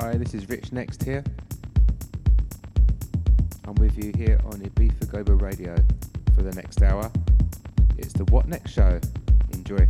Hi, this is Rich NxT here. I'm with you here on Ibiza Global Radio for the next hour. It's the What NxT show. Enjoy.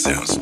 sounds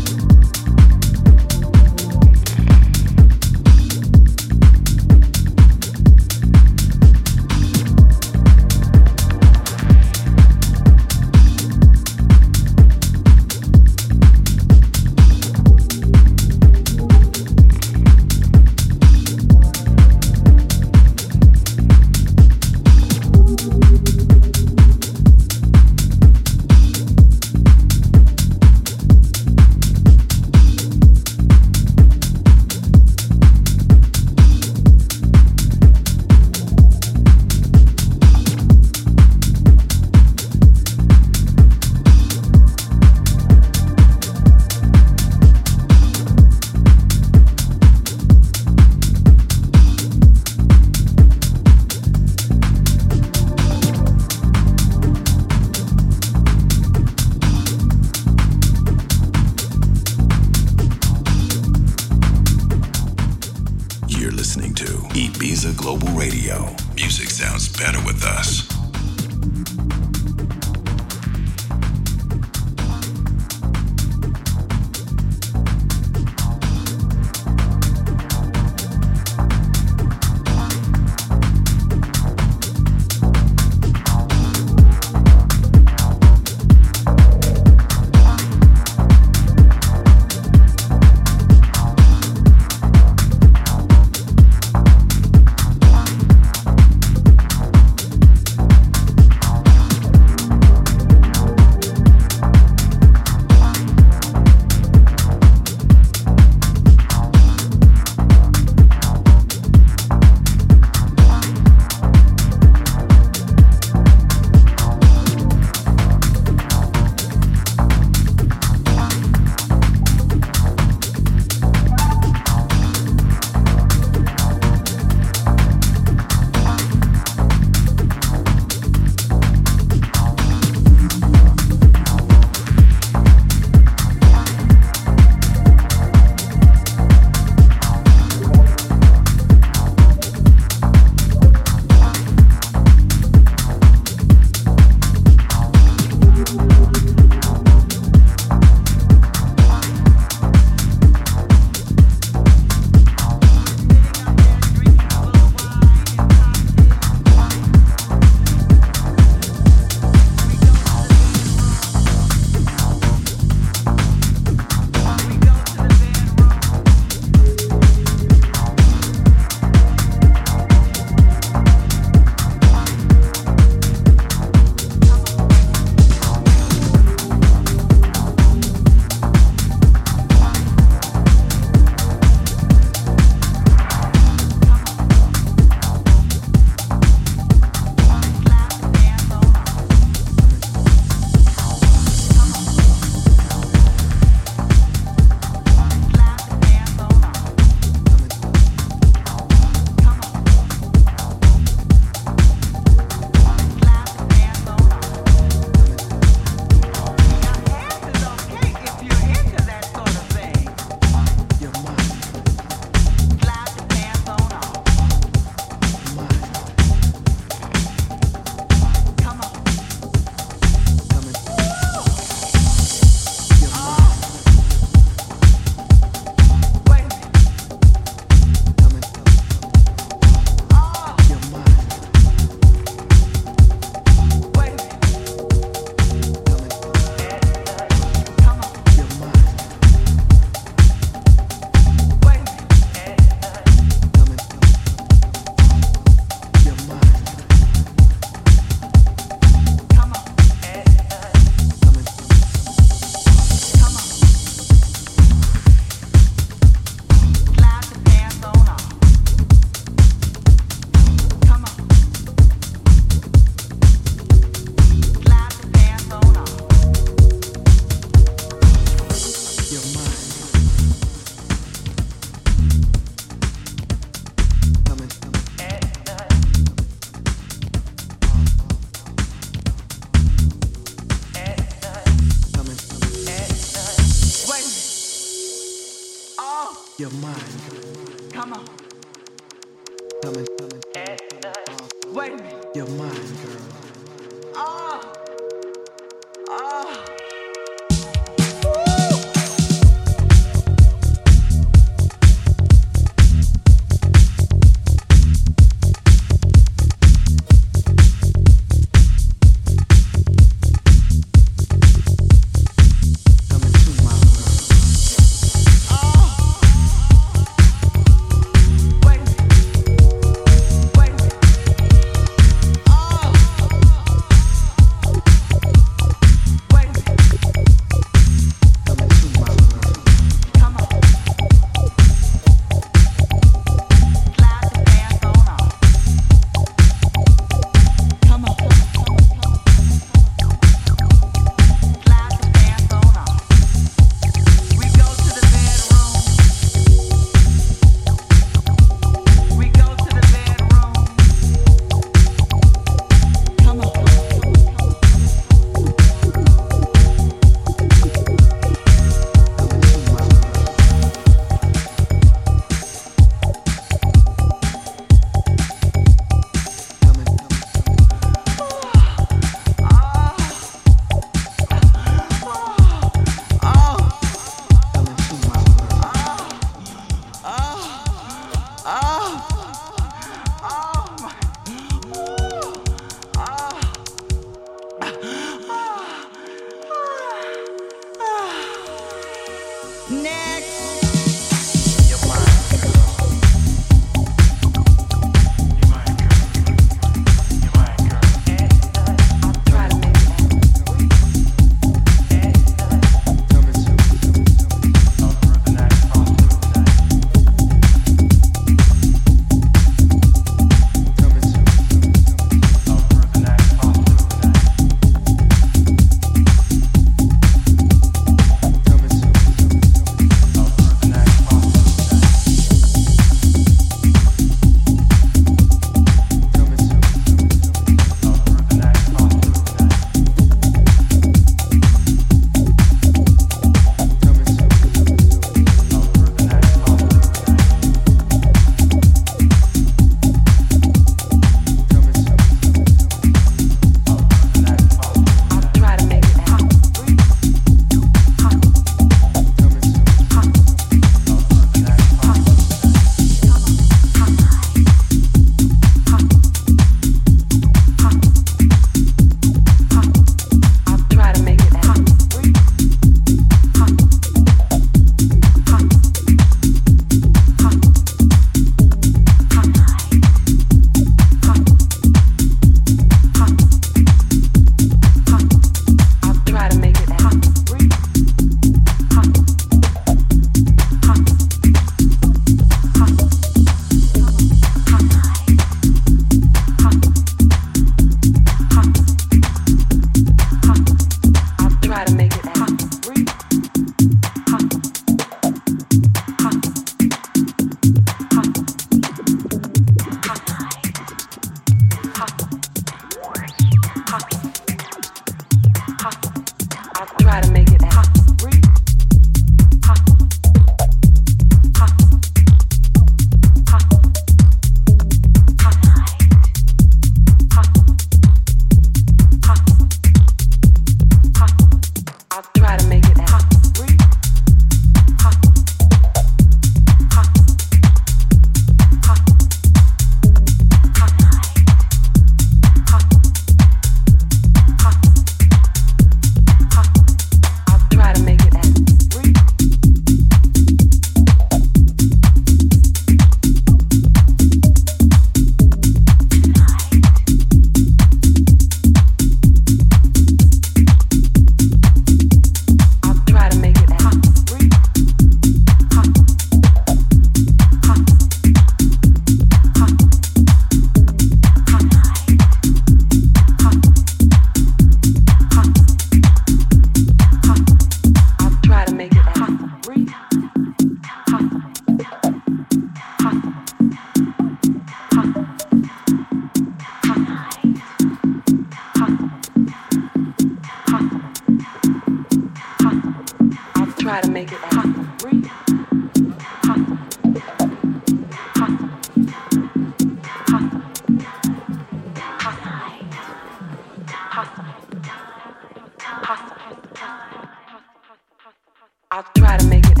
I'll try to make it.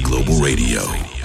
Global Radio.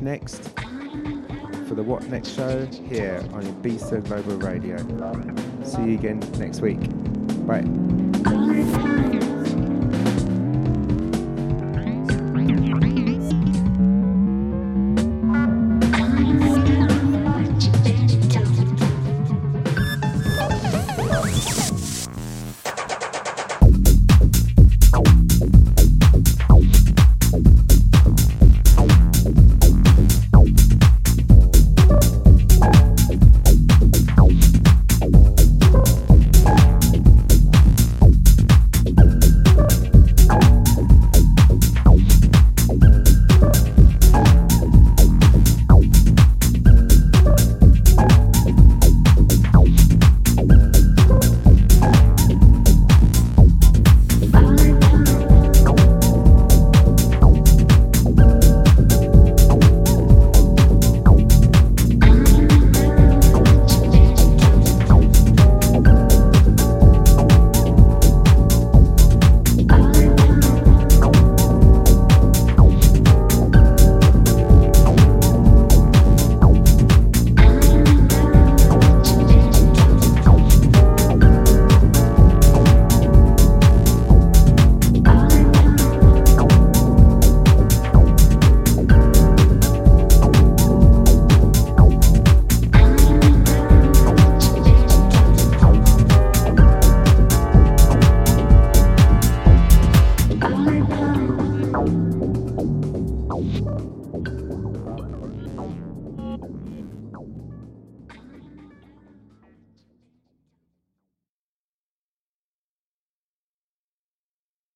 NxT for the What NxT show here on Ibiza Global Radio. See you again next week. Bye.